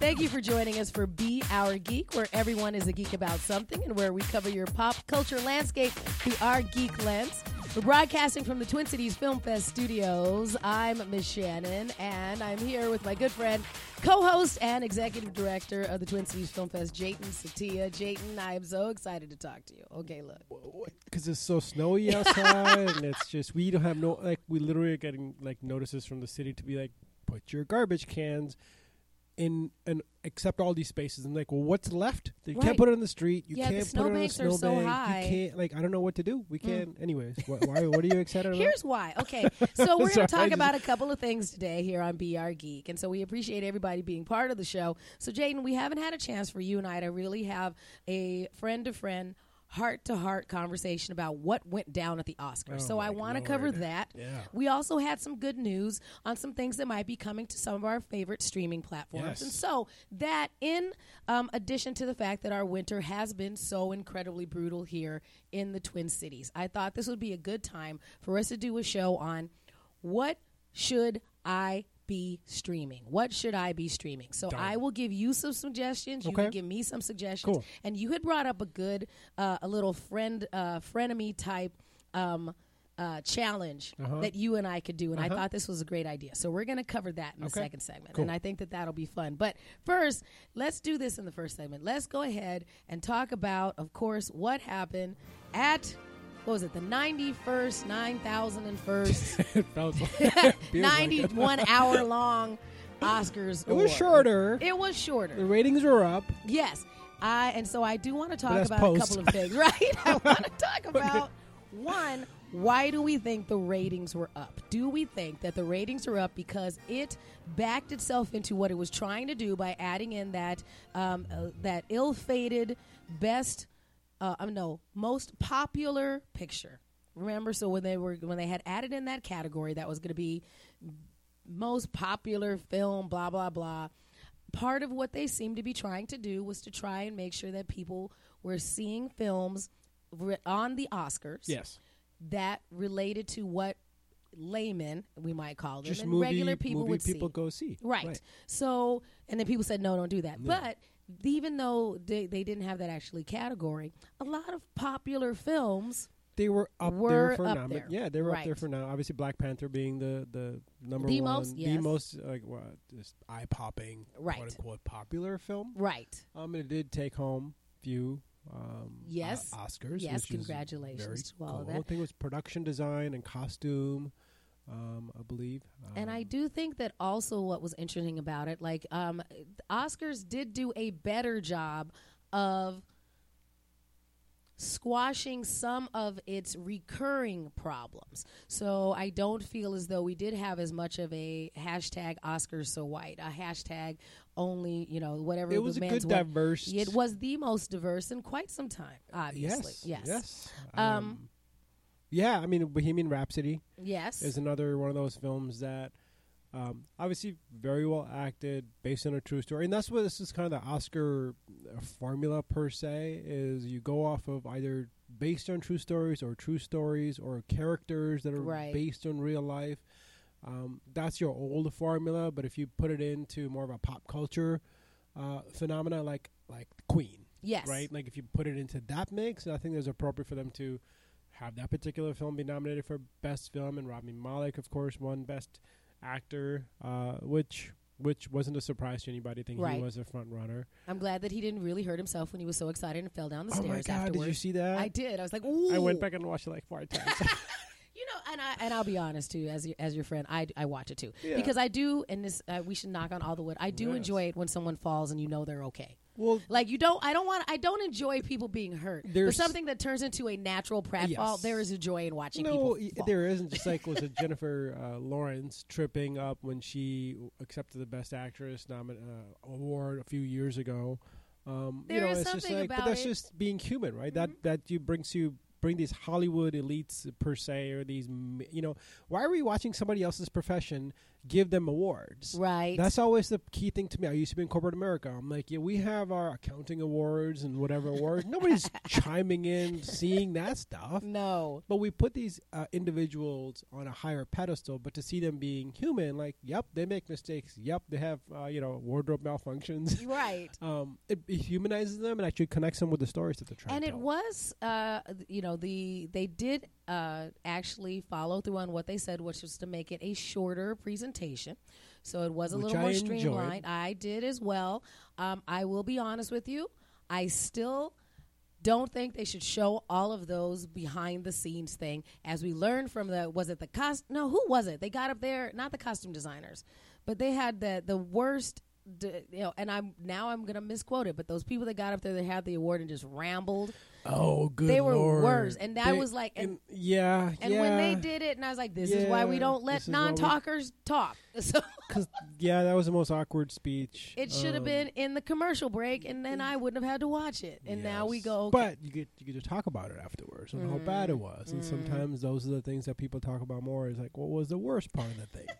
Thank you for joining us for Be Our Geek, where everyone is a geek about something and where we cover your pop culture landscape through our geek lens. We're broadcasting from the Twin Cities Film Fest studios. I'm Miss Shannon, and I'm here with my good friend, co-host, and executive director of the Twin Cities Film Fest, Jatin Setia. Jatin, I am so excited to talk to you. Okay, look. because it's so snowy outside and it's just we don't have no like we literally are getting like notices from the city to be like put your garbage cans in and accept all these spaces and like well what's left you Right. can't put it in the street you Yeah, the can't put it in a snowbanks are so high. Mm. you can't like i don't know what to do we can't anyways wh- why what are you excited about Here's why. Okay, so we're going to talk about a couple of things today here on BR Geek, and so we appreciate everybody being part of the show. So, Jatin, we haven't had a chance for you and I to really have a friend to friend. Heart to heart conversation about what went down at the Oscars. Oh so I want to cover that. Yeah. We also had some good news on some things that might be coming to some of our favorite streaming platforms. Yes. And so that, in um, addition to the fact that our winter has been so incredibly brutal here in the Twin Cities, I thought this would be a good time for us to do a show on what should I be streaming? What should I be streaming? So Done. I will give you some suggestions. You Okay. can give me some suggestions. Cool. And you had brought up a good, uh, a little friend, uh, frenemy type. Um, uh, challenge Uh-huh. that you and I could do, and I Uh-huh. thought this was a great idea. So we're going to cover that in the second segment, Cool. and I think that that'll be fun. But first, let's do this in the first segment. Let's go ahead and talk about, of course, what happened at what was it, the ninety first, nine thousand and first, it felt like, feels like ninety it. one hour long Oscars. it was shorter It was shorter. the ratings were up Yes. I and so I do want to talk about post. a couple of things, right? I want to talk about one, why do we think the ratings were up? Do we think that the ratings are up because it backed itself into what it was trying to do by adding in that um, uh, that ill-fated best uh, um, no most popular picture? Remember, so when they were when they had added in that category, that was going to be most popular film, blah blah blah part of what they seemed to be trying to do was to try and make sure that people were seeing films on the Oscars yes that related to what laymen we might call them just and movie regular people movie would people see. go see Right. So, and then people said, no, don't do that. Yeah. But even though they, they didn't have that actually category, a lot of popular films they were up Were there for up now. there. Yeah, they were up there for now. Obviously, Black Panther being the the number The one, most, the most like what just eye popping, Right. quote unquote popular film. right. Um, and it did take home few um Yes. o- Oscars. Yes, congratulations to all of cool. that. I think it was production design and costume. Um, I believe. And I Um, do think that also what was interesting about it, like um, Oscars did do a better job of squashing some of its recurring problems. So I don't feel as though we did have as much of a hashtag Oscars so white, a hashtag only, you know, whatever it was the a man's good diverse. It was the most diverse in quite some time, obviously. Yes. Yes. Yes. Um, yeah, I mean, Bohemian Rhapsody Yes. is another one of those films that um, obviously very well acted, based on a true story, and that's what this is kind of the Oscar formula per se. Is you go off of either based on true stories or true stories or characters that are Right. based on real life. Um, that's your old formula, but if you put it into more of a pop culture uh, phenomena, like like Queen, yes. right? Like if you put it into that mix, I think it's appropriate for them to have that particular film be nominated for best film, and Rami Malek, of course, won best actor, uh, which which wasn't a surprise to anybody. I think Right. he was a front runner. I'm glad that he didn't really hurt himself when he was so excited and fell down the oh stairs my god, afterwards. did you see that? I did. I was like, ooh. I went back and watched it like four times. You know, and I and I'll be honest too, as your, as your friend, I, I watch it too Yeah. because I do, and this uh, we should knock on all the wood. I do Yes. enjoy it when someone falls and you know they're okay. Well, Like you don't, I don't want, I don't enjoy people being hurt. but There's- something that turns into a natural pratfall, Yes. there is a joy in watching no, people. y- fall. there isn't. Just like was it Jennifer uh, Lawrence tripping up when she accepted the Best Actress nomin- uh, award a few years ago. Um, There you know, is it's just something like, but that's it- just being human, right? Mhm. That that you brings you bring these Hollywood elites per se, or these, you know, why are we watching somebody else's profession give them awards. Right. That's always the key thing to me. I used to be in corporate America. I'm like, yeah, we have our accounting awards and whatever awards. Nobody's chiming in, seeing that stuff. no. But we put these uh, individuals on a higher pedestal. But to see them being human, like, yep, they make mistakes. Yep, they have, uh, you know, wardrobe malfunctions. Right. um, it, it humanizes them and actually connects them with the stories that they're trying and it was uh you know the they did uh actually follow through on what they said which was to make it a shorter presentation. So it was a Which little I more enjoyed. streamlined i did as well. Um i will be honest with you. I still don't think they should show all of those behind the scenes thing. As we learned from the was it the cost no who was it? They got up there not the costume designers but they had the the worst d- you know and i'm now i'm gonna misquote it but those people that got up there they had the award and just rambled Oh, good They were Lord. worse, and that They- was like- and- yeah, and yeah. when they did it and i was like this is why we don't let why we- non-talkers talk so Cause, yeah, that was the most awkward speech. it should have Um, been in the commercial break and then i wouldn't have had to watch it and now we go okay. But you get you get to talk about it afterwards and how bad it was. And sometimes those are the things that people talk about more. Is like, what was the worst part of the thing?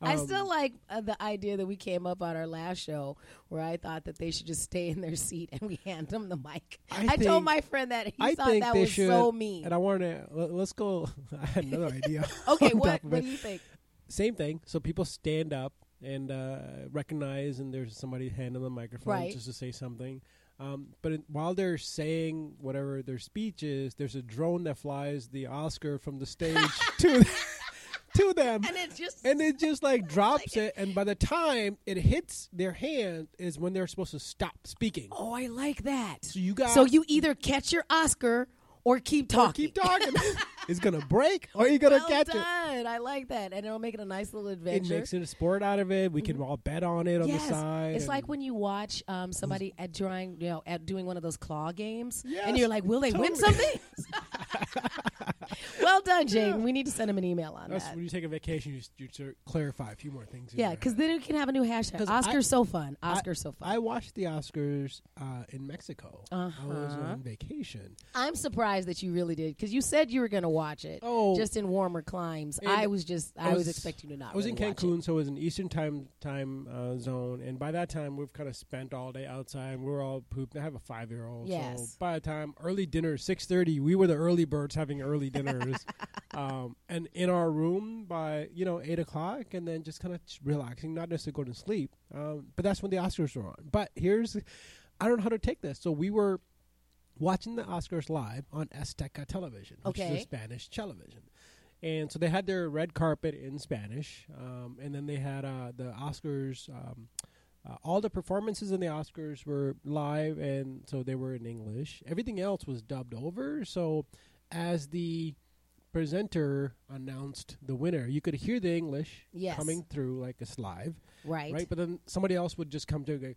I Um, still like uh, the idea that we came up on our last show where I thought that they should just stay in their seat and we hand them the mic. I I, told my friend that he I thought think that they was should. so mean. And I want to let, let's go. I had another idea. okay, what what do you think? Same thing. So people stand up and uh, recognize, and there's somebody handing the microphone Right. just to say something. Um, but it, while they're saying whatever their speech is, there's a drone that flies the Oscar from the stage to them, And it just and it just like drops it. And by the time it hits their hand, is when they're supposed to stop speaking. Oh, I like that. So you got So you either catch your Oscar or keep or talking. keep talking. it's gonna break, or you gonna well catch it. done. I like that, and it'll make it a nice little adventure. It makes it a sport out of it. We can all bet on it on yes, the side. it's like when you watch um, somebody at drawing, you know, at doing one of those claw games, Yes, and you're like, "Will they win something?" well done, Jane. We need to send him an email on That's that. when you take a vacation, you, you clarify a few more things. Yeah, because then we can have a new hashtag. 'Cause I- Oscar's so fun. I- Oscar's so fun. I watched the Oscars uh, in Mexico. I was Uh-huh. on vacation. I'm surprised that you really did because you said you were going to watch it. Oh. just in warmer climes. I was just I, I was, was- expecting to not. I was in really it. Cancun, so it was an Eastern time time uh, zone, and by that time we've kind of spent all day outside. and We're all pooped. I have a five year old, so by the time early dinner six thirty, we were the early birds having early dinners, um, and in our room by you know eight o'clock, and then just kind of relaxing, not necessarily going to sleep. Um, but that's when the Oscars were on. But here's, I don't know how to take this. So we were watching the Oscars live on Azteca television, which is Okay. a Spanish television. And so they had their red carpet in Spanish, um, and then they had uh, the Oscars. Um, uh, all the performances in the Oscars were live, and so they were in English. Everything else was dubbed over. So, as the presenter announced the winner, you could hear the English Yes. coming through like it's live, Right. right? But then somebody else would just come to go.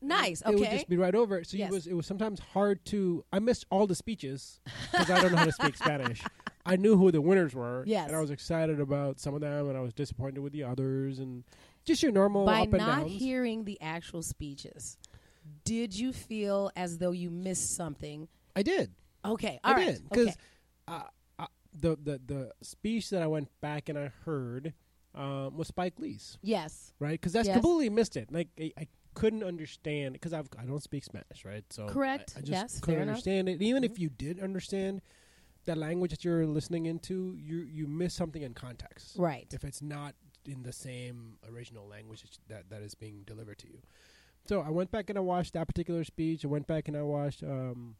Nice, Okay. It would just be right over. it. So Yes. it was it was sometimes hard to. I missed all the speeches because I don't know how to speak Spanish. I knew who the winners were. Yes. and I was excited about some of them, and I was disappointed with the others, and just your normal By up and not hearing the actual speeches, did you feel as though you missed something? I did. Okay, I all right. did because okay. uh, the the the speech that I went back and I heard um, was Spike Lee's, Yes, right? Because that's Yes. completely missed it. Like I, I couldn't understand because I I don't speak Spanish, right? So Correct. I, I just Yes, couldn't fair enough. understand it. Even if you did understand that language that you're listening into, you you miss something in context. right. if it's not in the same original language that that is being delivered to you. So I went back and I watched that particular speech. I went back and I watched um,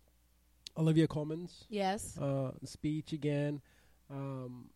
Olivia Colman's Yes. uh, speech again. Um,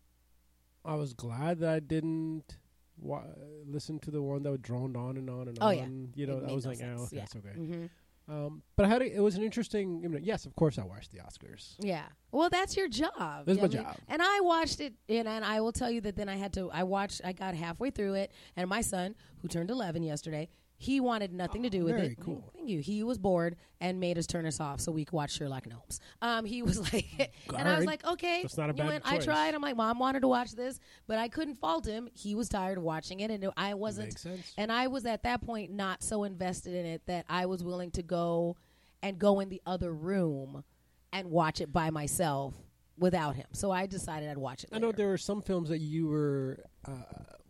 I was glad that I didn't wa- listen to the one that droned on and on and Oh, on. yeah. You know, It I was no like, sense. oh, okay, Yeah. that's okay. hmm Um, but I had a, it was an interesting. You know, yes, of course I watched the Oscars. Yeah. Well, that's your job. That's I my job. And I watched it, and, and I will tell you that then I had to. I watched. I got halfway through it, and my son, who turned 11 yesterday, he wanted nothing to do with very it. cool. Thank you. He was bored and made us turn us off so we could watch Sherlock Gnomes. Um, he was like, and I was Alright. like, okay. That's not a You bad I choice. tried. I'm like, mom wanted to watch this, but I couldn't fault him. He was tired of watching it, and I wasn't. Makes sense. And I was at that point not so invested in it that I was willing to go and go in the other room and watch it by myself without him. So I decided I'd watch it. I know later. there were some films that you were uh,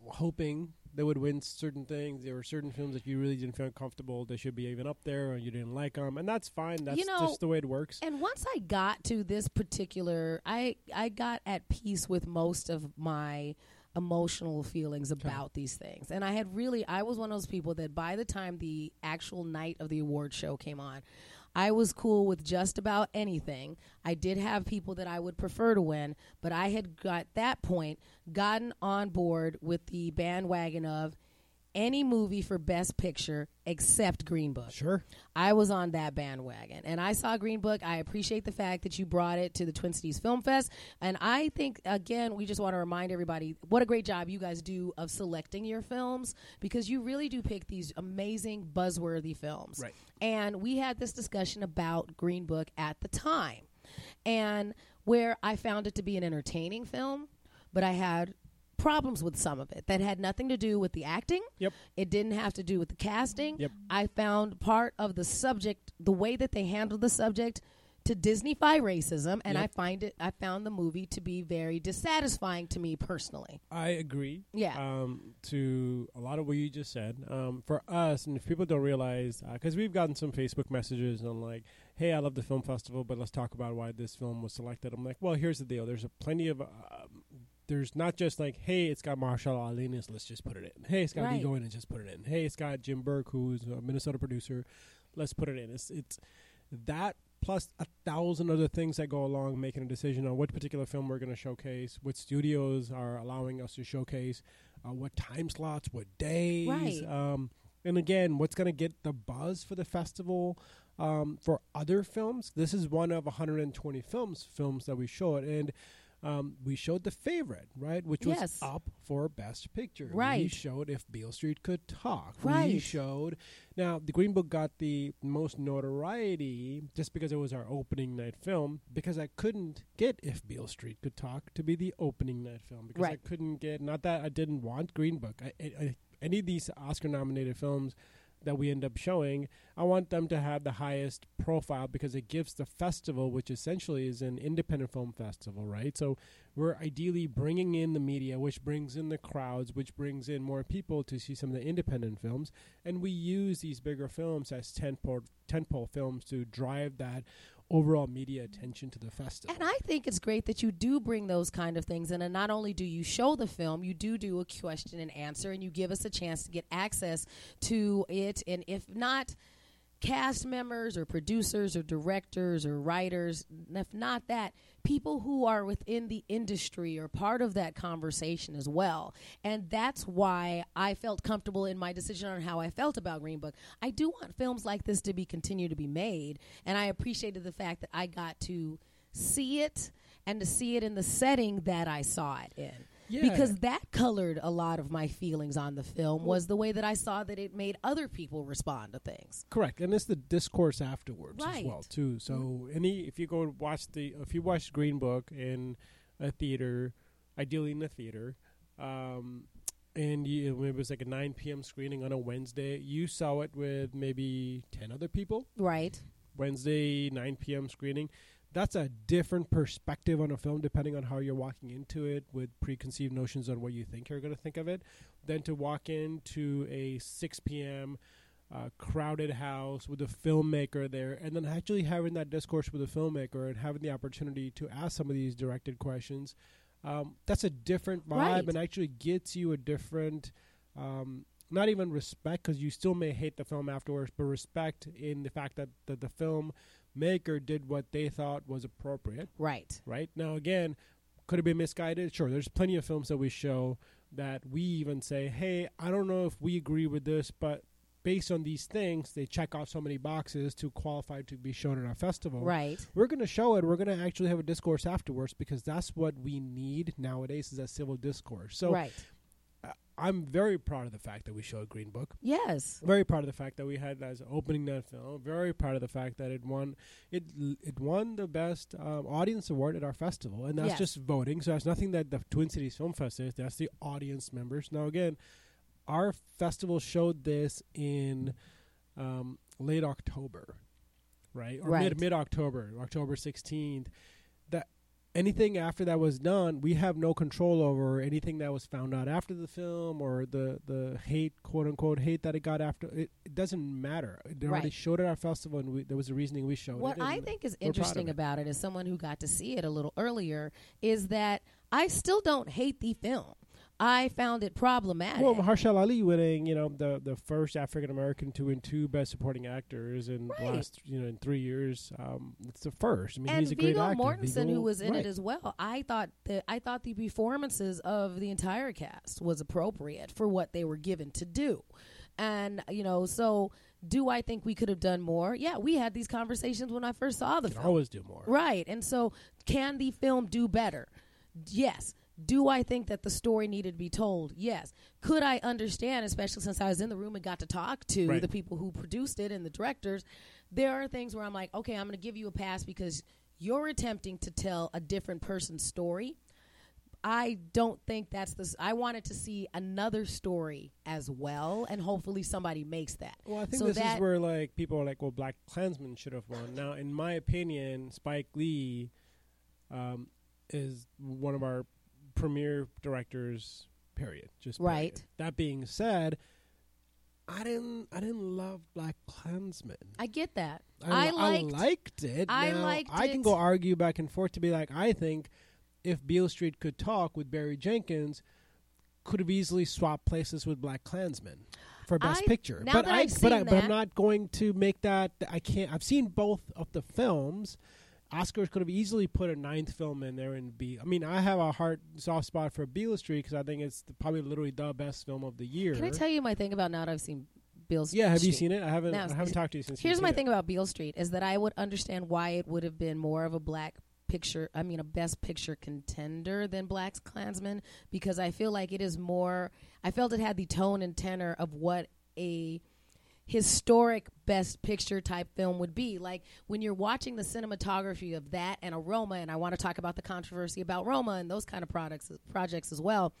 hoping they would win certain things. There were certain films that you really didn't feel comfortable. They should be even up there, and you didn't like them, and that's fine. That's You know, just the way it works. And once I got to this particular, I I got at peace with most of my emotional feelings about these things. And I had really, I was one of those people that by the time the actual night of the award show came on, I was cool with just about anything. I did have people that I would prefer to win, but I had got that point gotten on board with the bandwagon of any movie for best picture except Green Book. Sure. I was on that bandwagon and I saw Green Book. I appreciate the fact that you brought it to the Twin Cities Film Fest. And I think, again, we just want to remind everybody what a great job you guys do of selecting your films because you really do pick these amazing, buzzworthy films. Right. And we had this discussion about Green Book at the time. And where I found it to be an entertaining film, but I had problems with some of it that had nothing to do with the acting. Yep. It didn't have to do with the casting. Yep. I found part of the subject, the way that they handled the subject, to Disneyfy racism, and Yep. I find it. I found the movie to be very dissatisfying to me personally. I agree. Yeah. Um, to a lot of what you just said. Um, for us, and if people don't realize, because we've gotten some Facebook messages on like, "Hey, I love the film festival, but let's talk about why this film was selected." I'm like, "Well, here's the deal. There's a plenty of." Um, there's not just like, hey, it's got Mahershala Ali in let's just put it in. Hey, it's got Right. Viggo in it, just put it in. Hey, it's got Jim Burke, who's a Minnesota producer, let's put it in. It's it's that plus a thousand other things that go along making a decision on what particular film we're going to showcase, what studios are allowing us to showcase, uh, what time slots, what days. Right. Um, and again, what's going to get the buzz for the festival um, for other films? This is one of 120 films films that we showed, and um, we showed the favorite, right, which was Yes. up for Best Picture. Right. We showed if Beale Street could talk. Right. We showed now the Green Book got the most notoriety just because it was our opening night film. Because I couldn't get if Beale Street could talk to be the opening night film because I couldn't get. Not that I didn't want Green Book. I, I, I, any of these Oscar-nominated films that we end up showing, I want them to have the highest profile because it gives the festival, which essentially is an independent film festival, right? So we're ideally bringing in the media, which brings in the crowds, which brings in more people to see some of the independent films, and we use these bigger films as tentpole tentpole films to drive that overall media attention to the festival. And I think it's great that you do bring those kind of things in. And not only do you show the film, you do do a question and answer, and you give us a chance to get access to it. And if not, cast members or producers or directors or writers, if not that, people who are within the industry are part of that conversation as well. And that's why I felt comfortable in my decision on how I felt about Green Book. I do want films like this to be continue to be made, and I appreciated the fact that I got to see it and to see it in the setting that I saw it in Yeah. because that colored a lot of my feelings on the film was the way that I saw that it made other people respond to things. Correct, and it's the discourse afterwards as well too. So any if you go watch the if you watch Green Book in a theater, ideally in a theater, um, and you, it was like a 9 p.m. screening on a Wednesday, you saw it with maybe 10 other people. Right. Wednesday 9 p.m. screening. That's a different perspective on a film, depending on how you're walking into it with preconceived notions on what you think you're going to think of it, than to walk into a 6 p.m. Uh, crowded house with a filmmaker there, and then actually having that discourse with the filmmaker and having the opportunity to ask some of these directed questions. Um, that's a different vibe, Right. and actually gets you a different. Um, not even respect because you still may hate the film afterwards, but respect in the fact that the, the film maker did what they thought was appropriate. Right. Right now, again, could have been misguided. Sure, there's plenty of films that we show that we even say, "Hey, I don't know if we agree with this, but based on these things, they check off so many boxes to qualify to be shown at our festival." Right. We're going to show it. We're going to actually have a discourse afterwards because that's what we need nowadays is a civil discourse. So right. I'm very proud of the fact that we showed Green Book. Yes. Very proud of the fact that we had as opening that film. Very proud of the fact that it won. It it won the best um, audience award at our festival, and that's Yes. just voting. So that's nothing that the Twin Cities Film Fest is. That's the audience members. Now again, our festival showed this in um, late October, right or Right. mid mid October, October sixteenth. Anything after that was done, we have no control over anything that was found out after the film or the the hate, quote unquote, hate that it got after. It, it doesn't matter. They already showed it at our festival, and we, there was a reasoning we showed What it. I think is we're proud of interesting it. about it, as someone who got to see it a little earlier, is that I still don't hate the film. I found it problematic. Well, Mahershala Ali winning, you know, the the first African American to win two Best Supporting Actors in Right. the last, you know, in three years. Um, it's the first. I mean, and he's a great Viggo actor. Mortensen, Viggo- who was in right. it as well, I thought that I thought the performances of the entire cast was appropriate for what they were given to do, and you know, so do I think we could have done more? Yeah, we had these conversations when I first saw the Can film. always do more. Right. And so, can the film do better? Yes. Do I think that the story needed to be told? Yes. Could I understand, especially since I was in the room and got to talk to Right. the people who produced it and the directors? There are things where I'm like, okay, I'm going to give you a pass because you're attempting to tell a different person's story. I don't think that's the. I wanted to see another story as well, and hopefully somebody makes that. Well, I think So this is where like people are like, "Well, Black Klansman should have won." Now, in my opinion, Spike Lee um, is one of our premier directors. Period. Just period. Right. That being said, I didn't. I didn't love Black Klansman. I get that. I, I liked. liked it. I Now, liked I can it. go argue back and forth to be like, I think if Beale Street could talk with Barry Jenkins, could have easily swapped places with BlacKkKlansman for Best I- Picture. but I, but I, but I'm not going to make that. I can't. I've seen both of the films. Oscars could have easily put a ninth film in there and be. I mean, I have a heart soft spot for Beale Street because I think it's the, probably literally the best film of the year. Can I tell you my thing about now that I've seen Beale Street? yeah, have you seen it? I haven't. I haven't talked to you since. Here's my it. thing about Beale Street is that I would understand why it would have been more of a black picture. I mean, a best picture contender than BlacKkKlansman because I feel like it is more. I felt it had the tone and tenor of what a historic best picture type film would be. Like when you're watching the cinematography of that and a Roma and I want to talk about the controversy about Roma and those kind of products projects as well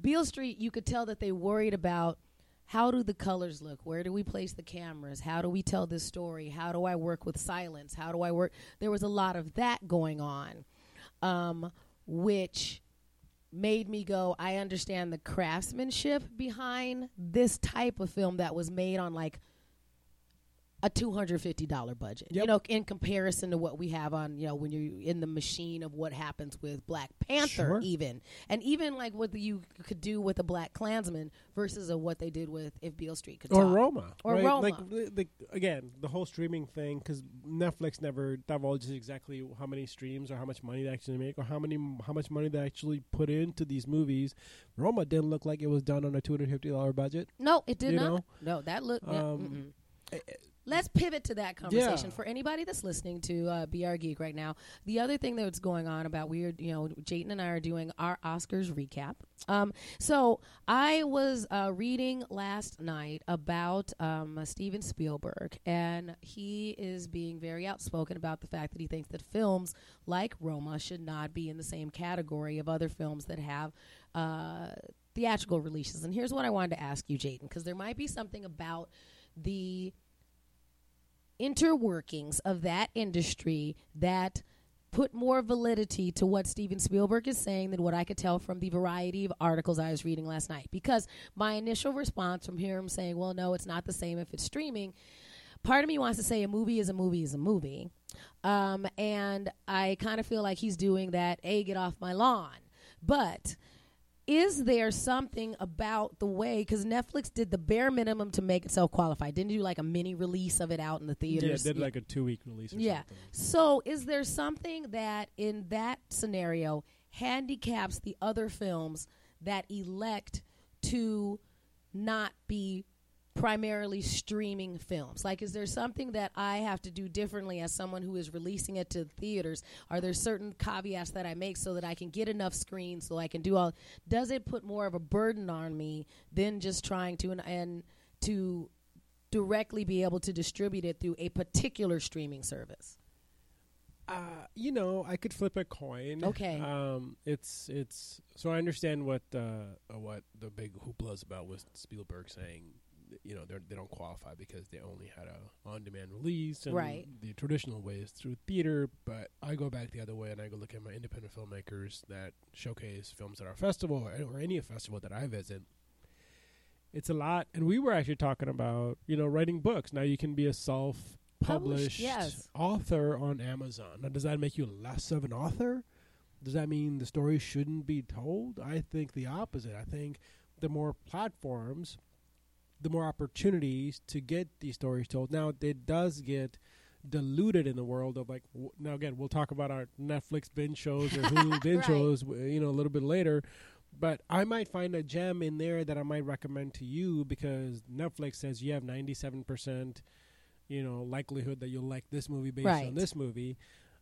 Beale Street you could tell that they worried about how do the colors look? Where do we place the cameras? How do we tell this story? How do I work with silence? How do I work? There was a lot of that going on um, which made me go i understand the craftsmanship behind this type of film that was made on like a $250 budget you know in comparison to what we have on you know when you're in the machine of what happens with black panther Sure. even and even like what you could do with a BlacKkKlansman versus a, what they did with if beale street could or talk Roma, Or right? Roma. Like the, again, the whole streaming thing because Netflix never divulges exactly how many streams or how much money they actually make or how many how much money they actually put into these movies. Roma didn't look like it was done on a two hundred fifty dollar budget. no it did not. know? no that looked Um, mm-mm. Let's pivot to that conversation Yeah. for anybody that's listening to uh, BR Geek right now. The other thing that's going on about we are, you know, Jatin and I are doing our Oscars recap. Um, so I was uh, reading last night about um, Steven Spielberg, and he is being very outspoken about the fact that he thinks that films like Roma should not be in the same category of other films that have. Uh, theatrical releases and here's what i wanted to ask you jatin because there might be something about the interworkings of that industry that put more validity to what Steven Spielberg is saying than what I could tell from the variety of articles I was reading last night. Because my initial response from hearing him saying, well, no, it's not the same if it's streaming, part of me wants to say a movie is a movie is a movie. Um, and I kind of feel like he's doing that, A, get off my lawn. But is there something about the way because Netflix did the bare minimum to make itself qualified? Didn't do like a mini release of it out in the theaters? Yeah, did like a two week release. Or Yeah. something. So, is there something that in that scenario handicaps the other films that elect to not be primarily streaming films? Like, is there something that I have to do differently as someone who is releasing it to theaters? Are there certain caveats that I make so that I can get enough screens so I can do all? Does it put more of a burden on me than just trying to and, and to directly be able to distribute it through a particular streaming service? Uh, you know, I could flip a coin. Okay. Um, it's it's so I understand what uh, what the big hoopla is about with Spielberg saying you know they they don't qualify because they only had a on demand release and Right. the traditional way is through theater. But I go back the other way and I go look at my independent filmmakers that showcase films at our festival or, or any festival that I visit. It's a lot, and we were actually talking about you know writing books. Now you can be a self published yes. author on Amazon. Now, does that make you less of an author? Does that mean the story shouldn't be told? I think the opposite. I think the more platforms, the more opportunities to get these stories told. Now, it does get diluted in the world of like w- now again we'll talk about our netflix binge shows or hulu binge Right. shows you know a little bit later but i might find a gem in there that i might recommend to you because netflix says you have 97% you know likelihood that you'll like this movie based Right. on this movie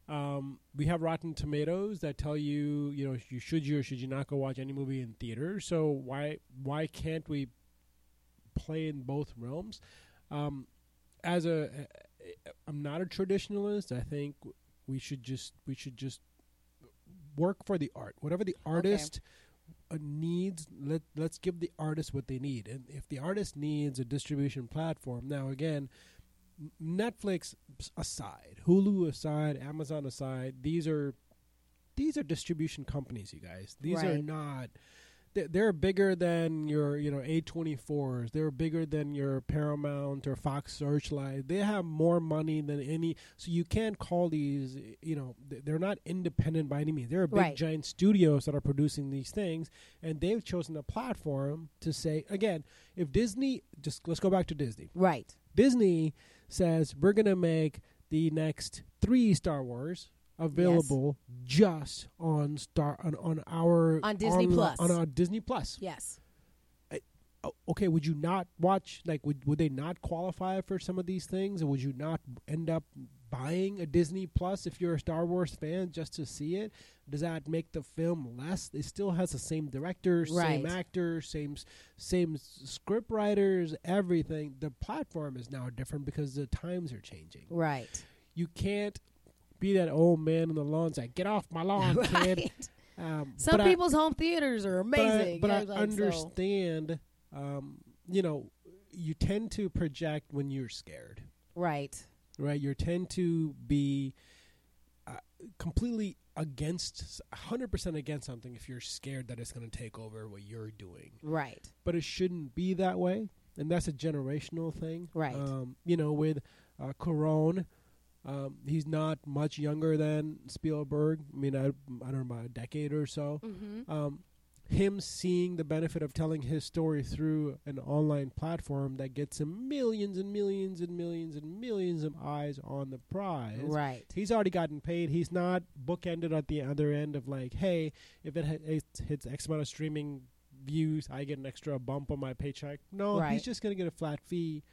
um, we have rotten tomatoes that tell you you know you should you or should you not go watch any movie in theater so why why can't we play in both realms. Um, as a i'm not a traditionalist. I think we should just we should just work for the art. Whatever the artist uh, needs let let's give the artist what they need. And if the artist needs a distribution platform now again Netflix aside, Hulu aside, Amazon aside, these are these are distribution companies, you guys. These are not they're bigger than your, you know, A24s. They're bigger than your Paramount or Fox Searchlight. They have more money than any so you can't call these, you know, they're not independent by any means. They're big Right. giant studios that are producing these things and they've chosen a platform to say again, if Disney just let's go back to Disney. Right. Disney says we're going to make the next three Star Wars available just on Star on, on our On Disney onli- Plus. on our Disney Plus. Yes. Oh, okay, would you not watch like would would they not qualify for some of these things, or would you not end up buying a Disney Plus if you're a Star Wars fan just to see it? Does that make the film less? It still has the same director, same Right. actor, same s- same s- script writers, everything. The platform is now different because the times are changing. Right. You can't be that old man on the lawn saying, "Get off my lawn, kid." right. Um, Some but I- people's home theaters are but I- amazing. But I, Like, so- understand, um, you know, you tend to project when you're scared, right. right? You tend to be uh, completely against, 100% against something if you're scared that it's going to take over what you're doing. Right. But it shouldn't be that way. And that's a generational thing. Right. Um, you know, with uh, Cuarón, um, he's not much younger than Spielberg. I mean, I, I don't know, about a decade or so Mm-hmm. um, him seeing the benefit of telling his story through an online platform that gets him millions and millions and millions and millions of eyes on the prize. Right. He's already gotten paid. He's not bookended at the other end of like, hey, if it, ha- it hits X amount of streaming views, I get an extra bump on my paycheck. No, Right. he's just going to get a flat fee,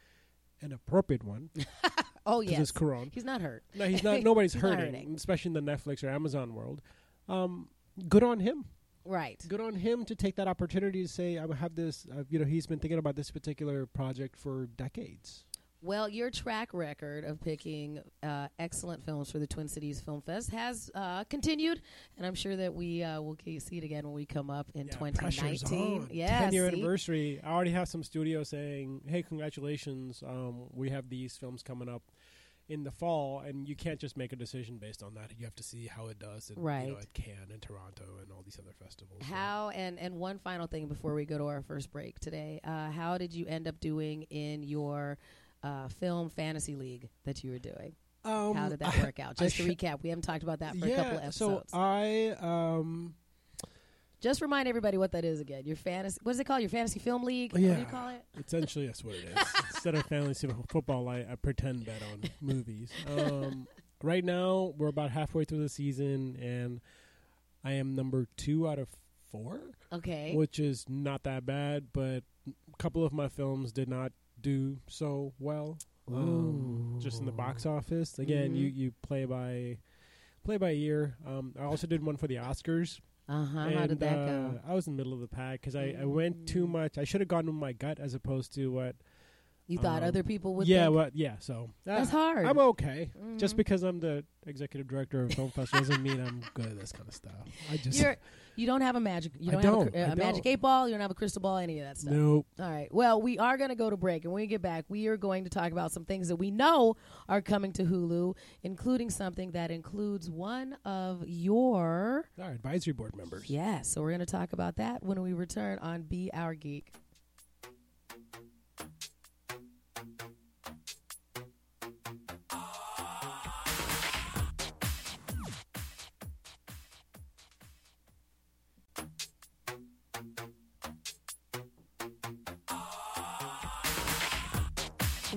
an appropriate one, Oh because yes. it's Cuarón. He's not hurt. No, he's not. Nobody's He's not hurting, hurting. especially in the Netflix or Amazon world. Um, good on him Right. good on him to take that opportunity to say I have this. Uh, you know, he's been thinking about this particular project for decades. Well, your track record of picking uh, excellent films for the Twin Cities Film Fest has uh, continued, and I'm sure that we uh, will see it again when we come up in Yeah, 2019. on. Yeah, ten year see? anniversary. I already have some studios saying, "Hey, congratulations! Um, we have these films coming up." In the fall, and you can't just make a decision based on that. You have to see how it does, in, you know, Right. at Cannes and Toronto and all these other festivals. So- How and and one final thing before we go to our first break today. Uh, how did you end up doing in your uh, film fantasy league that you were doing? Um, How did that I- work out? I Just to sh- recap, we haven't talked about that for yeah, a couple of episodes. so I um, Just remind everybody what that is again. Your fantasy, what is it called? Your fantasy film league? What do Yeah. you call it? Essentially, that's what it is. Instead of fantasy football, I, I pretend bet on movies. Um, right now, we're about halfway through the season, and I am number two out of four, Okay. which is not that bad. But a couple of my films did not do so well, um, just in the box office. Again, you Mhm. you play by play by ear. Um, I also did one for the Oscars. Uh huh. How did that uh, go? I was in the middle of the pack because I, I went too Mm. much. I should have gone with my gut as opposed to what You thought Um, other people would. yeah, think? well, yeah. So That's uh, hard. I'm okay. Just Mhm. because I'm the executive director of Film Fest doesn't mean I'm good at this kind of stuff. I just You're you don't have a magic. You I don't, have a, don't, cr- I a magic don't. eight ball. You don't have a crystal ball. Any of that stuff. nope. All right. Well, we are going to go to break, and when we get back, we are going to talk about some things that we know are coming to Hulu, including something that includes one of your. Our advisory board members. Yes. So we're going to talk about that when we return on Be Our Geek.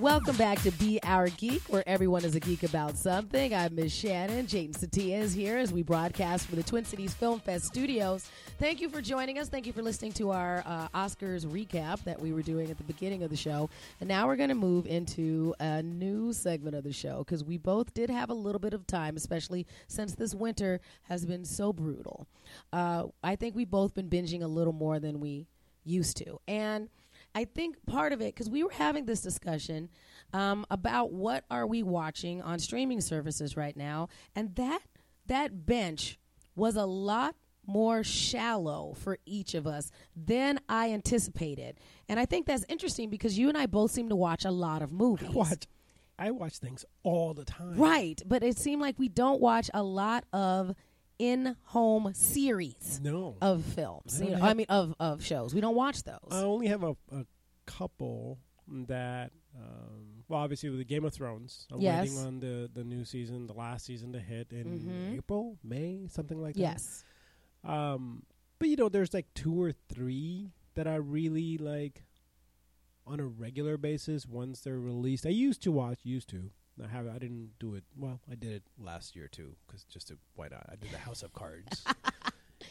Welcome back to Be Our Geek, where everyone is a geek about something. I'm Miss Shannon. Jatin Setia is here as we broadcast from the Twin Cities Film Fest studios. Thank you for joining us. Thank you for listening to our uh, Oscars recap that we were doing at the beginning of the show. And now we're going to move into a new segment of the show because we both did have a little bit of time, especially since this winter has been so brutal. Uh, I think we've both been binging a little more than we used to. And I think part of it because we were having this discussion um, about what are we watching on streaming services right now, and that that bench was a lot more shallow for each of us than I anticipated, and I think that's interesting because you and I both seem to watch a lot of movies. I watch. I watch things all the time. right? But it seemed like we don't watch a lot of in-home series No. of films. I You know, I mean, of of shows. We don't watch those. I only have a, a couple that. Um, well, obviously with the Game of Thrones, I'm Yes. waiting on the the new season, the last season to hit in Mhm. April, May, something like that. yes. Um, but you know, there's like two or three that I really like on a regular basis once they're released. I used to watch, used to. I have. I didn't do it. Well, I did it last year too, because just to, why not? I did the House of Cards.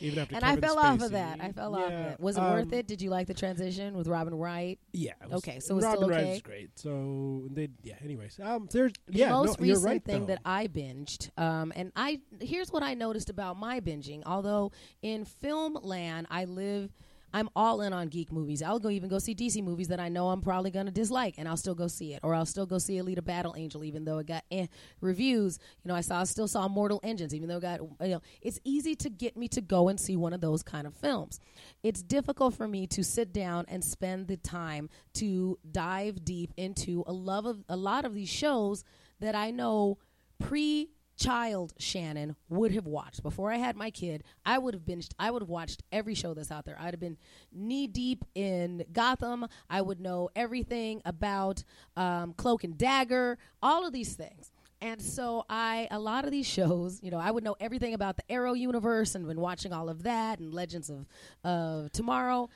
Even after And I Kevin fell off of that. I fell off of it. Was it um, worth it? Did you like the transition with Robin Wright? Yeah. was- Okay, so it's still Robin Wright is great. So they, yeah. Anyways, um, there's The yeah. most no, recent right, thing though. that I binged, um, and I here's what I noticed about my binging. Although in film land, I live. I'm all in on geek movies. I'll go even go see DC movies that I know I'm probably going to dislike, and I'll still go see it. Or I'll still go see Alita Battle Angel, even though it got eh, reviews. You know, I saw still saw Mortal Engines, even though it got you know. It's easy to get me to go and see one of those kind of films. It's difficult for me to sit down and spend the time to dive deep into a love of a lot of these shows that I know pre child Shannon would have watched. Before I had my kid, I would have binged I would have watched every show that's out there. I'd have been knee deep in Gotham. I would know everything about um, Cloak and Dagger, all of these things. And so I a lot of these shows, you know, I would know everything about the Arrow universe and been watching all of that and Legends of of Tomorrow.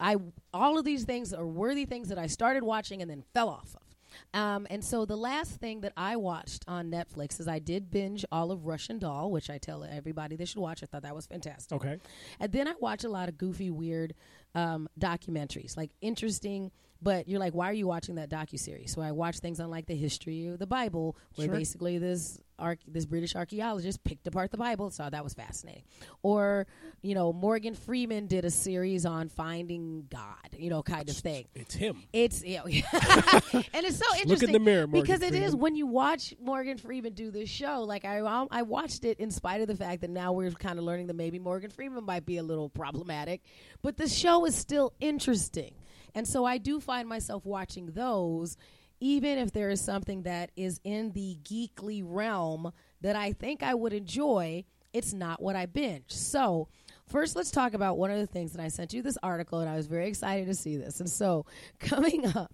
I all of these things are worthy things that I started watching and then fell off of. Um, and so the last thing that I watched on Netflix is I did binge all of Russian Doll, which I tell everybody they should watch. I thought that was fantastic. Okay. And then I watch a lot of goofy, weird um, documentaries, like interesting. But you're like, why are you watching that docu series? So I watch things on like the history of the Bible, where Sure. basically this arch- this British archaeologist picked apart the Bible. So that was fascinating. Or you know, Morgan Freeman did a series on finding God, you know, kind of thing. It's him. It's yeah, and it's so interesting. Look in the mirror, Morgan because it is Freeman. when you watch Morgan Freeman do this show. Like I, um, I watched it in spite of the fact that now we're kind of learning that maybe Morgan Freeman might be a little problematic, but the show is still interesting, and so I do find myself watching those, even if there is something that is in the geekly realm that I think I would enjoy. It's not what I binge. So. First, let's talk about one of the things that I sent you this article, and I was very excited to see this. And so, coming up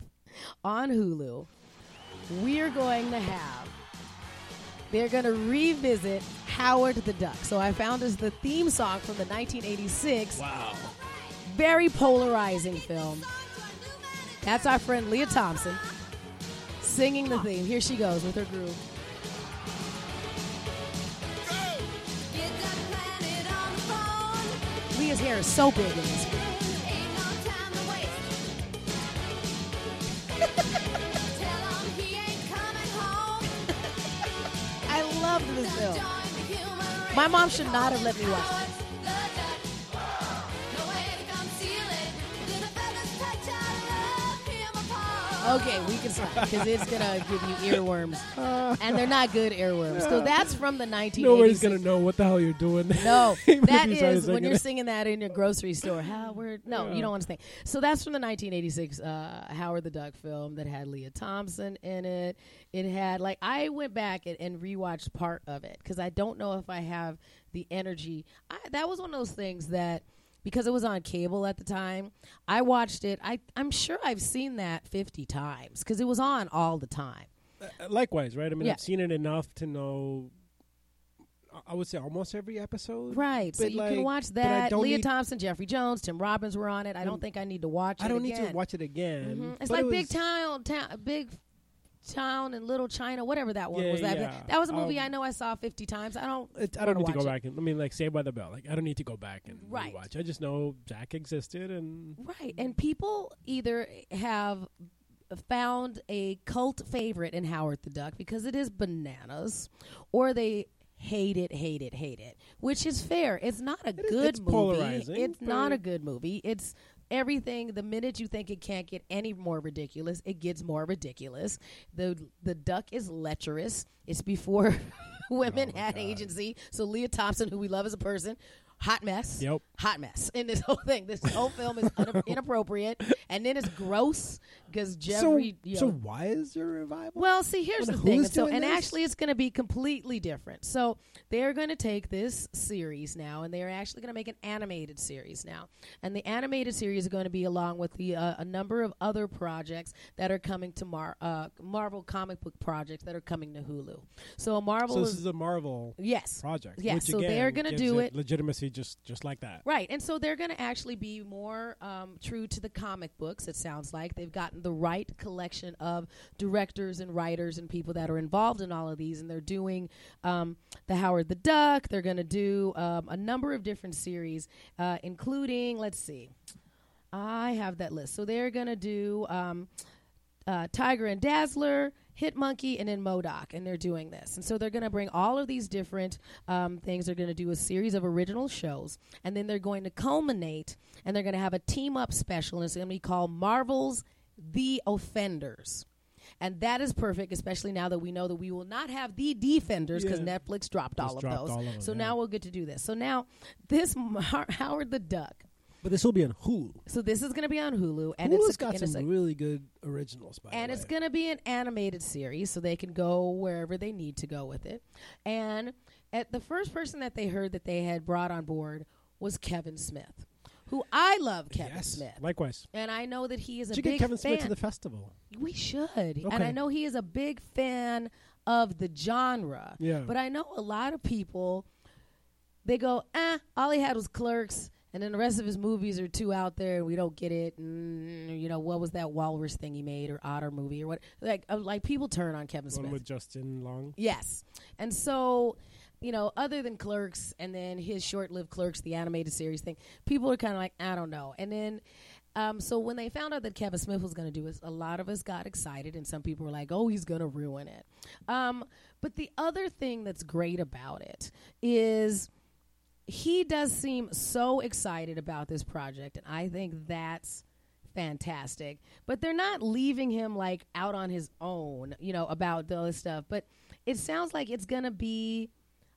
on Hulu, we're going to have they're going to revisit Howard the Duck. So I found us the theme song from the 1986 Wow. very polarizing film. That's our friend Lea Thompson singing the theme. Here she goes with her groove. Lea's hair is so big in this. I loved this film. My mom should not have let me watch this. Okay, we can stop because it's gonna give you earworms, and they're not good earworms. So that's from the 1986. Nobody's gonna know what the hell you're doing. No, that is when you're singing that in your grocery store. Howard, no, Yeah. you don't want to think. So that's from the 1986 uh, Howard the Duck film that had Lea Thompson in it. It had like I went back and, and rewatched part of it because I don't know if I have the energy. I, that was one of those things that because it was on cable at the time, I watched it. I I'm sure I've seen that 50 times because it was on all the time. Uh, Likewise, right? I mean, Yeah. I've seen it enough to know. I- I would say almost every episode. Right. so you like, can watch that. Lea Thompson, Jeffrey Jones, Tim Robbins were on it. I don't Um, think I need to watch it I don't need again. to watch it again. Mhm. It's but it like Big Town, town, Big Town and Little China, whatever that one Yeah, was. That yeah. that was a movie Um, I know I saw fifty times. I don't. It, I don't need wanna go watch back and I mean, like Saved by the Bell. Like I don't need to go back and Right. watch. I just know Jack existed, and Right, and people either have found a cult favorite in Howard the Duck because it is bananas, or they hate it, hate it, hate it, which is fair. It's not a is- good it's movie. polarizing, It's not a good movie. It's everything the minute you think it can't get any more ridiculous it gets more ridiculous. The the duck is lecherous. It's before women Oh had God. agency. So lea thompson who we love as a person hot mess Yep. hot mess in this whole thing this whole film is un- inappropriate and then it's gross because jeffrey so you so why is there a revival? well, see, here's And the thing. And so, and this? actually, it's going to be completely different. So, they're going to take this series now, and they're actually going to make an animated series now. And the animated series is going to be along with the uh, a number of other projects that are coming to Mar- uh, Marvel comic book projects that are coming to Hulu. So, Marvel so this is, is a Marvel yes, project. Which so again they're gonna do it- legitimacy just just like that. Right, and so they're going to actually be more um, true to the comic books. It sounds like they've gotten the right collection of directors and writers and people that are involved in all of these, and they're doing um, the Howard the Duck. They're going to do um, a number of different series, uh, including let's see, I have that list. So they're going to do um, uh, Tigra and Dazzler, Hit Monkey, and then MODOK, and they're doing this. And so they're going to bring all of these different um, things. They're going to do a series of original shows, and then they're going to culminate, and they're going to have a team up special, and it's going to be called Marvel's The Offenders. And that is perfect, especially now that we know that we will not have the defenders because Yeah. Netflix dropped all of dropped those. all of them, so yeah. now we'll get to do this. So now, this Mar- Howard the Duck. But this will be on Hulu. So this is going to be on Hulu, and Hulu's it's a, got some a- really good originals. By and it's going to be an animated series so they can go wherever they need to go with it and at the first person that they heard that they had brought on board was kevin smith who i love kevin yes, smith likewise. and i know that he is a big fan. Did you get Kevin fan Smith to the festival? we should and i know he is a big fan of the genre Yeah. but i know a lot of people they go eh all he had was clerks and then the rest of his movies are too out there and we don't get it. And you know what was that walrus thing he made or otter movie or what? Like uh, like people turn on kevin One smith. with Justin Long. yes. And so you know other than clerks and then his short-lived clerks the animated series thing people are kind of like i don't know. And then um, so when they found out that Kevin Smith was going to do it, a lot of us got excited, and some people were like, "Oh, he's going to ruin it." Um, but the other thing that's great about it is he does seem so excited about this project, and I think that's fantastic. But they're not leaving him like out on his own, you know, about other stuff. But it sounds like it's gonna be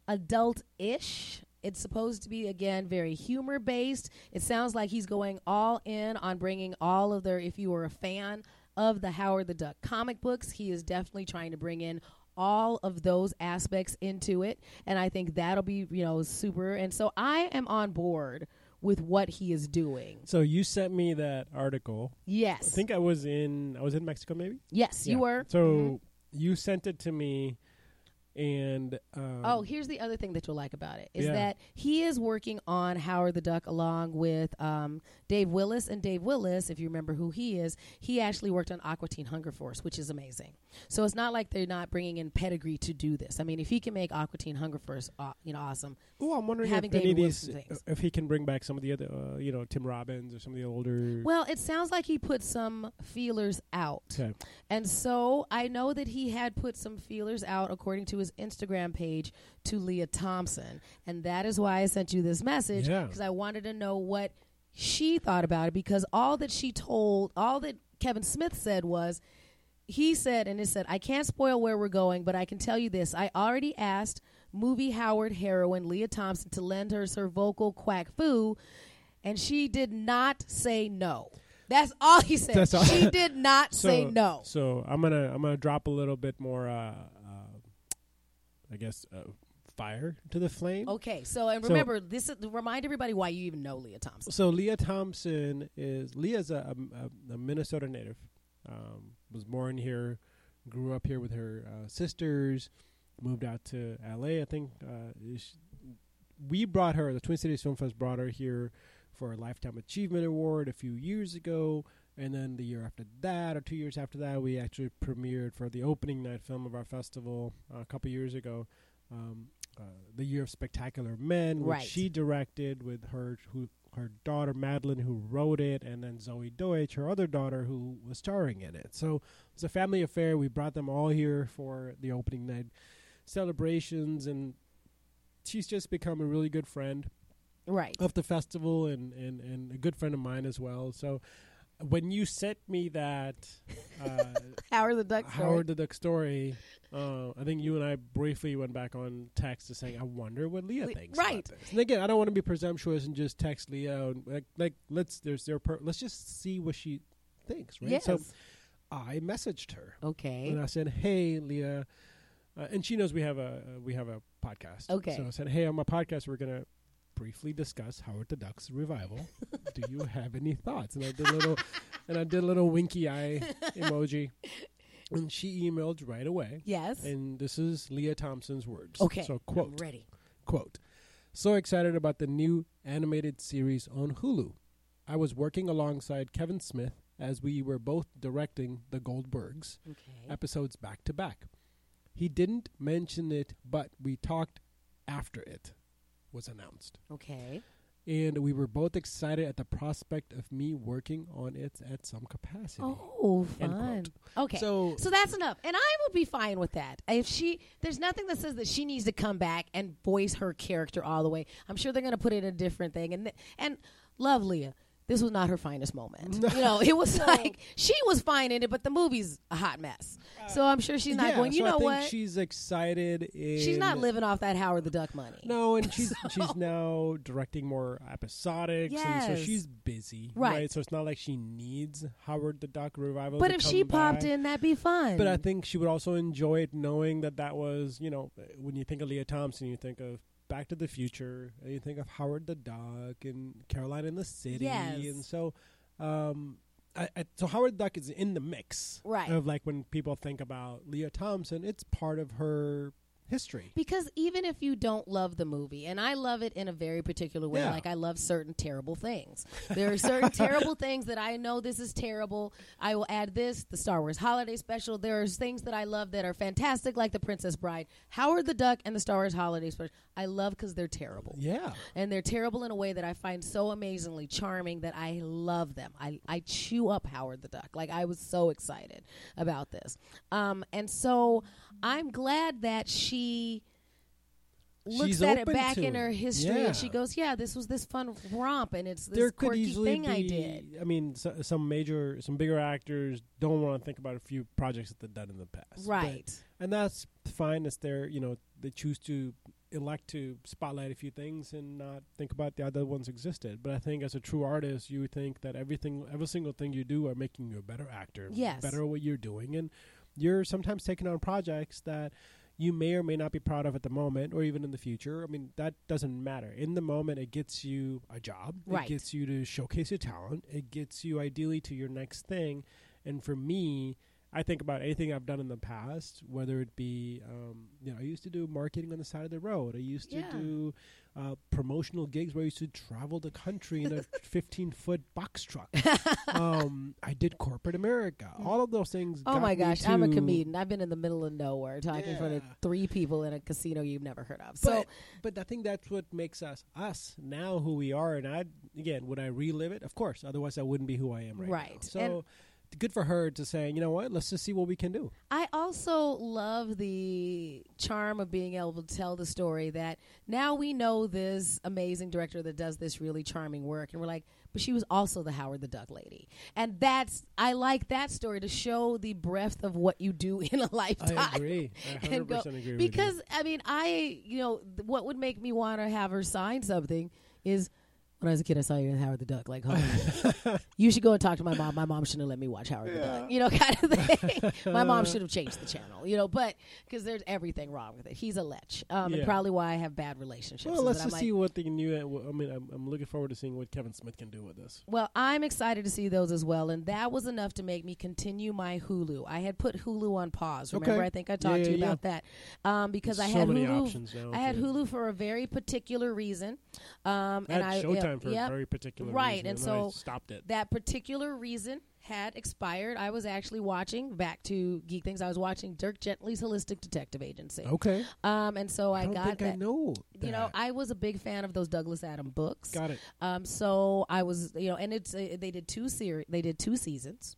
adult-ish. It's supposed to be again very humor based. It sounds like he's going all in on bringing all of their. If you were a fan of the Howard the Duck comic books, he is definitely trying to bring in all of those aspects into it and i think that'll be you know super and so i am on board with what he is doing So you sent me that article. yes I think I was in I was in Mexico maybe. yes you were So Mhm. you sent it to me, and um, oh here's the other thing that you'll like about it is Yeah. that he is working on howard the duck along with um, dave willis and dave willis if you remember who he is he actually worked on aqua teen hunger force which is amazing so it's not like they're not bringing in pedigree to do this i mean if he can make aqua teen hunger force uh, you know awesome oh, I'm wondering having if these, if he can bring back some of the other, uh, you know, Tim Robbins or some of the older. Well, it sounds like he put some feelers out. Okay. And so I know that he had put some feelers out according to his Instagram page to Lea Thompson. And that is why I sent you this message Yeah. because I wanted to know what she thought about it because all that she told, all that Kevin Smith said was, he said, and it said, I can't spoil where we're going, but I can tell you this: I already asked movie Howard heroine Lea Thompson to lend us her vocal quack foo, and she did not say no. That's all he said. That's all- She did not so, say no. So I'm gonna I'm gonna drop a little bit more, uh, I guess, uh, fire to the flame. Okay, so and So- remember this. Is, remind everybody why you even know Lea Thompson. So Lea Thompson is Lea's a, a, a Minnesota native. Um, was born here, grew up here with her uh, sisters, moved out to L.A. I think uh, is- we brought her. The Twin Cities Film Fest brought her here for a Lifetime Achievement Award a few years ago, and then the year after that, or two years after that, we actually premiered for the opening night film of our festival uh, a couple years ago. Um, uh, the year of spectacular men, which Right. she directed with her who her daughter Madelyn, who wrote it, and then Zoey Deutch, her other daughter, who was starring in it. So it's a family affair. We brought them all here for the opening night celebrations, and she's just become a really good friend Right. of the festival and, and, and a good friend of mine as well. So when you sent me that uh, Howard the Duck. story. Howard the Duck story, uh, I think you and I briefly went back on text to saying, I wonder what Lea Le- thinks. right. And again, I don't want to be presumptuous and just text Lea. And like, like let's there's their per- let's just see what she thinks, right? Yes. So I messaged her okay. and I said, "Hey, Lea," uh, and she knows we have a we have a podcast. Okay. So I said, "Hey, on my podcast, we're gonna briefly discuss Howard the Duck's revival. Do you have any thoughts?" And I did a little, and I did a little winky eye emoji, and she emailed right away. Yes. And this is Lea Thompson's words. okay. So I'm quote ready. quote so excited about the new animated series on hulu i was working alongside kevin smith as we were both directing the goldbergs Okay. episodes back to back he didn't mention it but we talked after it was announced Okay. and we were both excited at the prospect of me working on it at some capacity Oh, fun. Okay. so So that's enough. And I will be fine with that. If she there's nothing that says that she needs to come back and voice her character all the way. I'm sure they're going to put in a different thing and th- and love Lea. This was not her finest moment. you know, it was like she was fine in it, but the movie's a hot mess. so I'm sure she's not yeah, going, you so I know think what? she's excited in she's not living off that Howard the Duck money. No, and she's she's now directing more episodics, and so she's busy, Right. So it's not like she needs Howard the Duck revival. But if she popped in, that'd be fun. but I think she would also enjoy it, knowing that that was, you know, when you think of Lea Thompson, you think of Back to the Future, and you think of Howard the Duck and Caroline in the City, Yes. and so. Um, I, I, so Howard the Duck is in the mix, Right. Of like when people think about Lea Thompson, it's part of her history. Because even if you don't love the movie, and I love it in a very particular way, Yeah. like I love certain terrible things. There are certain terrible things that I know this is terrible. I will add this, the Star Wars Holiday Special. There are things that I love that are fantastic, like The Princess Bride, Howard the Duck, and the Star Wars Holiday Special. I love because they're terrible. Yeah. And they're terrible in a way that I find so amazingly charming that I love them. I, I chew up Howard the Duck. Like I was so excited about this. Um, and so I'm glad that she looks She's at it back in her it. history and she goes, Yeah, this was this fun romp and it's this there quirky thing be. I did. I mean, so, some major, some bigger actors don't want to think about a few projects that they've done in the past, But- Right. and that's fine. It's their, you know, they choose to elect to spotlight a few things and not think about the other ones existed. But I think as a true artist, you think that everything, every single thing you do, are making you a better actor, Yes. better at what you're doing, and you're sometimes taking on projects that you may or may not be proud of at the moment or even in the future. I mean, that doesn't matter. In the moment, it gets you a job. Right. It gets you to showcase your talent. It gets you ideally to your next thing. And for me, I think about anything I've done in the past, whether it be, um, you know, I used to do marketing on the side of the road. I used to Yeah. do uh, promotional gigs where I used to travel the country in a 15 foot box truck. um, I did corporate America. All of those things. Oh my gosh, I'm a comedian. I've been in the middle of nowhere talking in front of three people in a casino you've never heard of. So But, I think that's what makes us us now who we are. And I again, would I relive it? Of course. Otherwise, I wouldn't be who I am right, now. Right. So And- good for her to say, you know what, let's just see what we can do. I also love the charm of being able to tell the story that now we know this amazing director that does this really charming work, and we're like, but she was also the Howard the Duck lady, and that's I like that story to show the breadth of what you do in a lifetime. I agree. I 100% and go- agree with you. because I mean, I you know th- what would make me want to have her sign something is when I was a kid, I saw you in Howard the Duck. Like, oh, you should go and talk to my mom. My mom shouldn't have let me watch Howard the Duck. You know, kind of thing. my mom should have changed the channel. You know, but because there's everything wrong with it. He's a lech, um, Yeah. and probably why I have bad relationships. Well, let's just like, see what they do. I mean, I'm, I'm looking forward to seeing what Kevin Smith can do with this. Well, I'm excited to see those as well, and that was enough to make me continue my Hulu. I had put Hulu on pause. Remember, Okay. I think I Yeah, talked to you yeah, about that um, because There's I so had many Hulu. now. I had Hulu for a very particular reason, um, and I Showtime for yep, a very particular Right, reason, and I so stopped it. that particular reason had expired. I was actually watching back to Geek Things. I was watching Dirk Gently's Holistic Detective Agency, Okay, um, and so I, I got think that. I know. You know. I was a big fan of those Douglas Adam books. got it. Um, so I was, you know, and it's uh, they did two series, they did two seasons.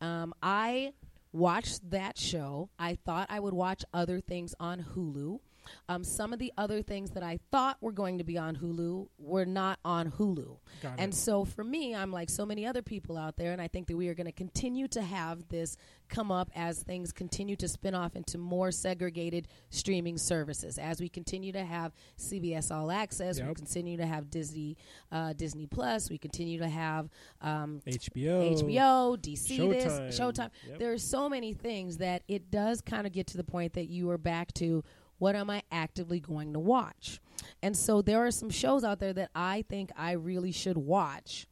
Um, I watched that show. I thought I would watch other things on Hulu. Um, some of the other things that I thought were going to be on Hulu were not on Hulu. Got And it. so for me, I'm like so many other people out there, and I think that we are going to continue to have this come up as things continue to spin off into more segregated streaming services. As we continue to have CBS All Access, we continue to have Disney, uh, Disney Plus, we continue to have um, HBO. HBO, DC, this, Showtime. Showtime. Yep. There are so many things that it does kind of get to the point that you are back to what am I actively going to watch? And so there are some shows out there that I think I really should watch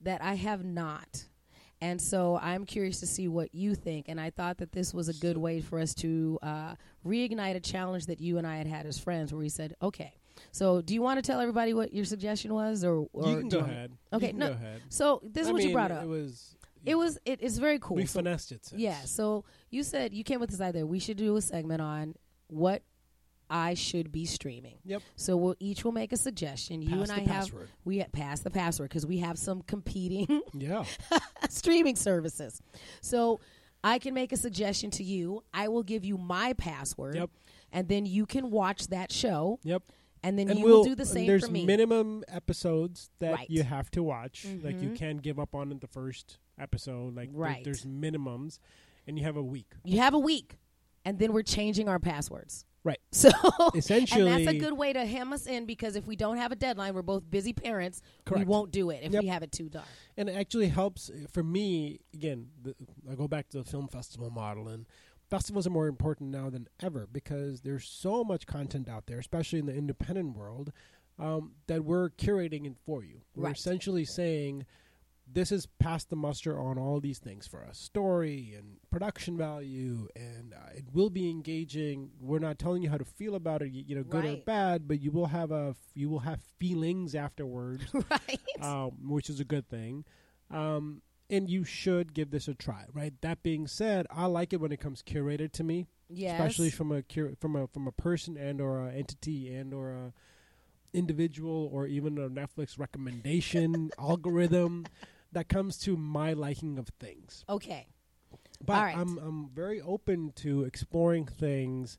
that I have not. And so I'm curious to see what you think. And I thought that this was a good way for us to uh, reignite a challenge that you and I had had as friends, where we said, okay. So, do you want to tell everybody what your suggestion was, or, or you can go ahead. Okay, no, ahead. So this is I what you brought up. It was. It was. It is very cool. We So- finessed it. Sis. yeah. So you said you came with this idea. We should do a segment on what I should be streaming. Yep. So we'll each will make a suggestion. You Pass and I the have we ha- pass the password because we have some competing Yeah. streaming services. So I can make a suggestion to you. I will give you my password. Yep. And then you can watch that show, Yep. and then and you we'll, will do the same There's for me. minimum episodes that Right. you have to watch. Like you Mhm. can't give up on the first episode. Like Right. there's minimums, and you have a week. you have a week, and then we're changing our passwords. Right. So Essentially, and that's a good way to hem us in because if we don't have a deadline, we're both busy parents. Correct. We won't do it if Yep. we have it too dark. and it actually helps uh, for me again the, i go back to the film festival model and festivals are more important now than ever because there's so much content out there especially in the independent world um, that we're curating it for you we're Right. essentially saying this has passed the muster on all these things for us story and production value and uh, it will be engaging we're not telling you how to feel about it y- you know good or bad but you will have a you will have feelings afterwards right. um, which is a good thing. Um, and you should give this a try, right? That being said, I like it when it comes curated to me, yes. especially from a cur- from a from a person and or a entity and or a individual or even a Netflix recommendation algorithm that comes to my liking of things. okay. But right. I'm I'm very open to exploring things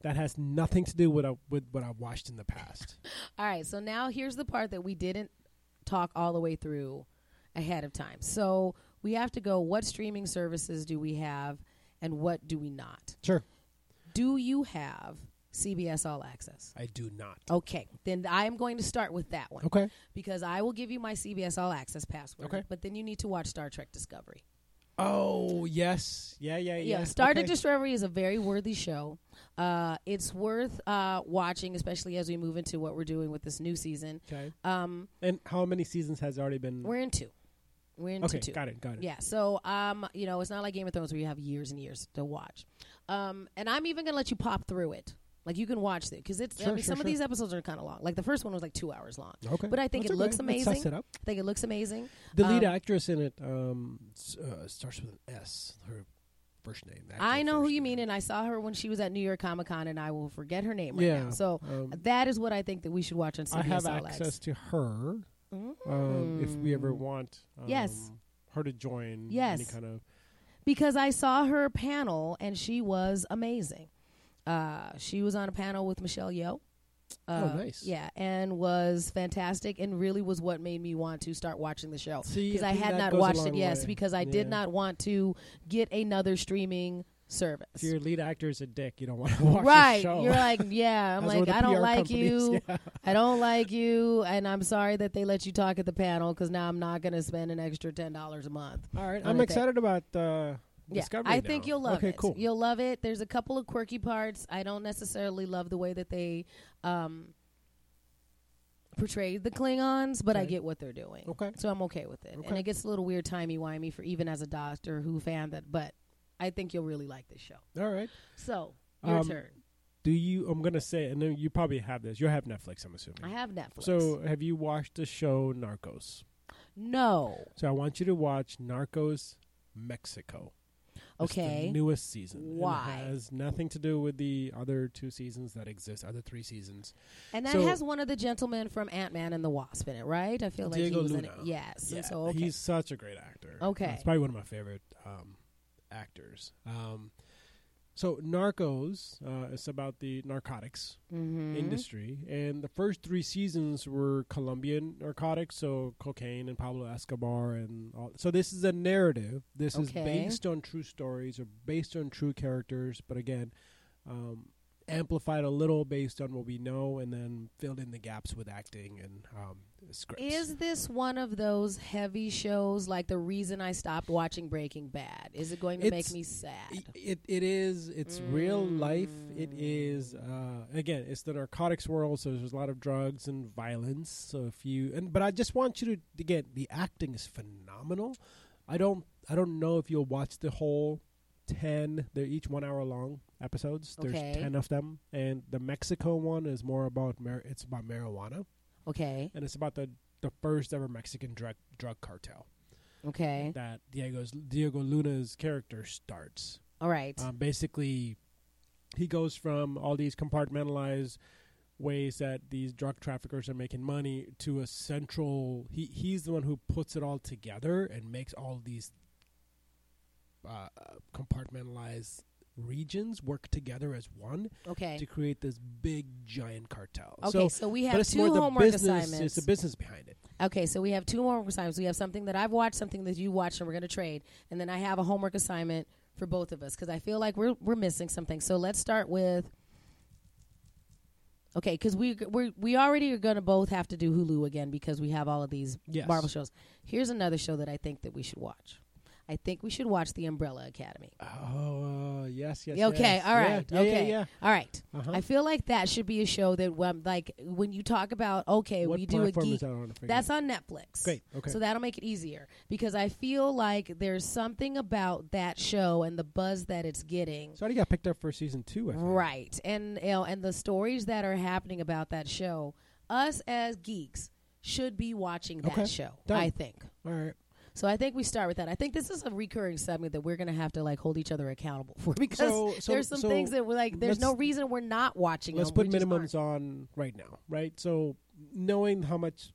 that has nothing to do with a, with what I've watched in the past. All right. So now here's the part that we didn't talk all the way through ahead of time. So we have to go. What streaming services do we have, and what do we not? Sure. Do you have CBS All Access? I do not. Okay, then I am going to start with that one Okay. because I will give you my CBS All Access password. Okay. But then you need to watch Star Trek Discovery. Oh yes, yeah, yeah, yeah. Yeah, Star Trek Okay. Discovery is a very worthy show. Uh, it's worth uh, watching, especially as we move into what we're doing with this new season. Okay. Um, And how many seasons has already been? we're in two. We're into okay, two. got it, got it. Yeah, so um, you know, it's not like Game of Thrones where you have years and years to watch. Um, and I'm even gonna let you pop through it. Like you can watch it because it's. I mean, sure, some of these episodes are kind of long. Like the first one was like two hours long. Okay, But I think That's it looks okay. That amazing. it. I think it looks amazing. The lead Um, actress in it um, uh, starts with an S. Her first name. I know who you name. mean, and I saw her when she was at New York Comic Con, and I will forget her name right yeah. now. So um, that is what I think that we should watch on CBS I have All access to her um, if we ever Mm. want. Um, Yes. her to join Yes. any kind of because I saw her panel and she was amazing. Uh, she was on a panel with Michelle Yeoh. Uh, Oh, nice. Yeah, and was fantastic, and really was what made me want to start watching the show because I I, had not watched it. long Yes, because I did not want to get another streaming service. if your lead actor is a dick, you don't want to watch right, the show. Right. You're like, yeah. I'm like, I don't PR like you. yeah. I don't like you, and I'm sorry that they let you talk at the panel because now I'm not going to spend an extra ten dollars a month. All right, I'm excited about uh, Yeah, Discovery. I think you'll love okay, it. cool. You'll love it. There's a couple of quirky parts. I don't necessarily love the way that they um, portrayed the Klingons, but I get what they're doing. Okay. So I'm okay with it. And Okay. it gets a little weird timey wimey for even as a Doctor Who fan that but I think you'll really like this show. All right. So, your Um, turn. Do you? I'm gonna say, and then you probably have this. You have Netflix, I'm assuming. I have Netflix. So, have you watched the show Narcos? no. So, I want you to watch Narcos Mexico. It's the Okay. newest season. Why? It has nothing to do with the other two seasons that exist, other three seasons. And that So- has one of the gentlemen from Ant Man and the Wasp in it, right? I feel like he was in it. Yes. Yeah, so okay. he's such a great actor. Okay. it's probably one of my favorite um, actors. Um, so, Narcos uh, is about the narcotics Mhm. industry, and the first three seasons were Colombian narcotics, so cocaine and Pablo Escobar, and all. So this is a narrative. This is based on true stories or based on true characters, but again, um, amplified a little based on what we know, and then filled in the gaps with acting and um, scripts. Is this one of those heavy shows like the reason I stopped watching Breaking Bad? Is it going to It's- make me sad? It it is it's real life. It Mm. uh, again it's the narcotics world, so there's a lot of drugs and violence. So if you and but I just want you to again the acting is phenomenal. I don't I don't know if you'll watch the whole ten. They're each one hour long episodes. There's ten of them, and the Mexico one is more about mar- it's about marijuana, Okay. and it's about the the first ever Mexican drug drug cartel Okay. that Diego's Diego Luna's character starts. All right. Um, basically, he goes from all these compartmentalized ways that these drug traffickers are making money to a central. He he's the one who puts it all together and makes all these uh, compartmentalized regions work together as one okay. to create this big giant cartel. Okay. so, So, we have two homework business. assignments. It's the business behind it. Okay, so we have two homework assignments. We have something that I've watched, something that you watched, and we're going to trade. And then I have a homework assignment for both of us because I feel like we're we're missing something. So let's start with. Okay, because we we we already are going to both have to do Hulu again because we have all of these Yes. Marvel shows. Here's another show that I think that we should watch. I think we should watch The Umbrella Academy. Oh uh, yes, yes. okay, yes. all right, Yeah, yeah, okay, yeah. all right. Uh-huh. I feel like that should be a show that, um, like, when you talk about okay, what we do a geek. that on? That's on Netflix. Great. Okay. So that'll make it easier because I feel like there's something about that show and the buzz that it's getting. It's already got picked up for season two. I think. Right. And you know, and the stories that are happening about that show, us as geeks should be watching that Okay. show, Done. I think. All right. So I think we start with that. I think this is a recurring segment that we're going to have to like hold each other accountable for because So- so- there's some so things that we're like there's no reason we're not watching Let's them. put We minimums on right now, right? So knowing how much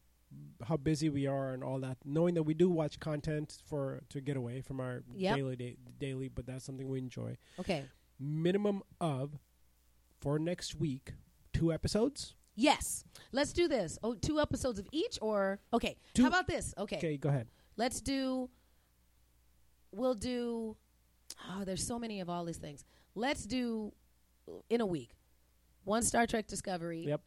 how busy we are and all that, knowing that we do watch content for to get away from our Yep. daily da- daily, but that's something we enjoy. Okay. Minimum of for next week two episodes. Yes. Let's do this. Oh, two episodes of each or okay. Two- How about this? Okay. Okay, go ahead. Let's do. We'll do. Oh, there's so many of all these things. Let's do in a week. One Star Trek Discovery. Yep.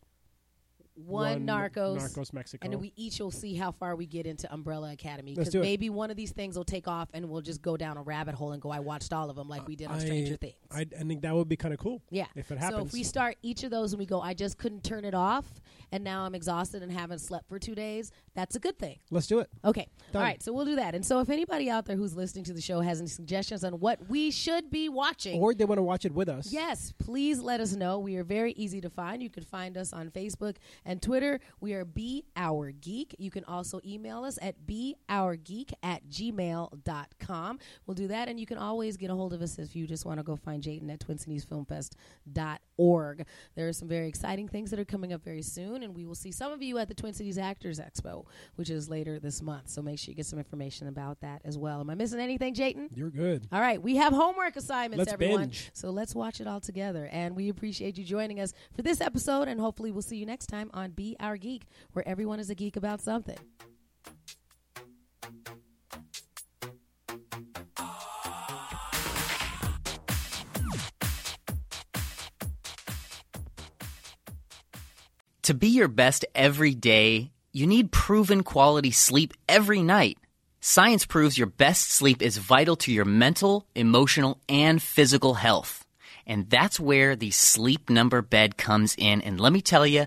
One, Narcos. Narcos Mexico. And we each will see how far we get into Umbrella Academy because it. maybe one of these things will take off and we'll just go down a rabbit hole and go. I watched all of them like we did on I- Stranger Things. I, I think that would be kind of cool. yeah. if it happens. So if we start each of those and we go, I just couldn't turn it off, and now I'm exhausted and haven't slept for two days. That's a good thing. Let's do it. Okay. Done. All right. So we'll do that. And so if anybody out there who's listening to the show has any suggestions on what we should be watching, Or they want to watch it with us. yes, please let us know. We are very easy to find. You can find us on Facebook And Twitter, we are Be Our Geek. You can also email us at beourgeek at gmail.com. We'll do that, and you can always get a hold of us if you just want to go find Jatin at twincitiesfilmfest.org. There are some very exciting things that are coming up very soon, and we will see some of you at the Twin Cities Actors Expo, which is later this month. So make sure you get some information about that as well. Am I missing anything, Jatin? You're good. All right, we have homework assignments, Let's everyone. binge. So let's watch it all together. And we appreciate you joining us for this episode, and hopefully we'll see you next time on Be Our Geek, where everyone is a geek about something. To be your best every day, you need proven quality sleep every night. Science proves your best sleep is vital to your mental, emotional, and physical health. And that's where the sleep number bed comes in. And let me tell you,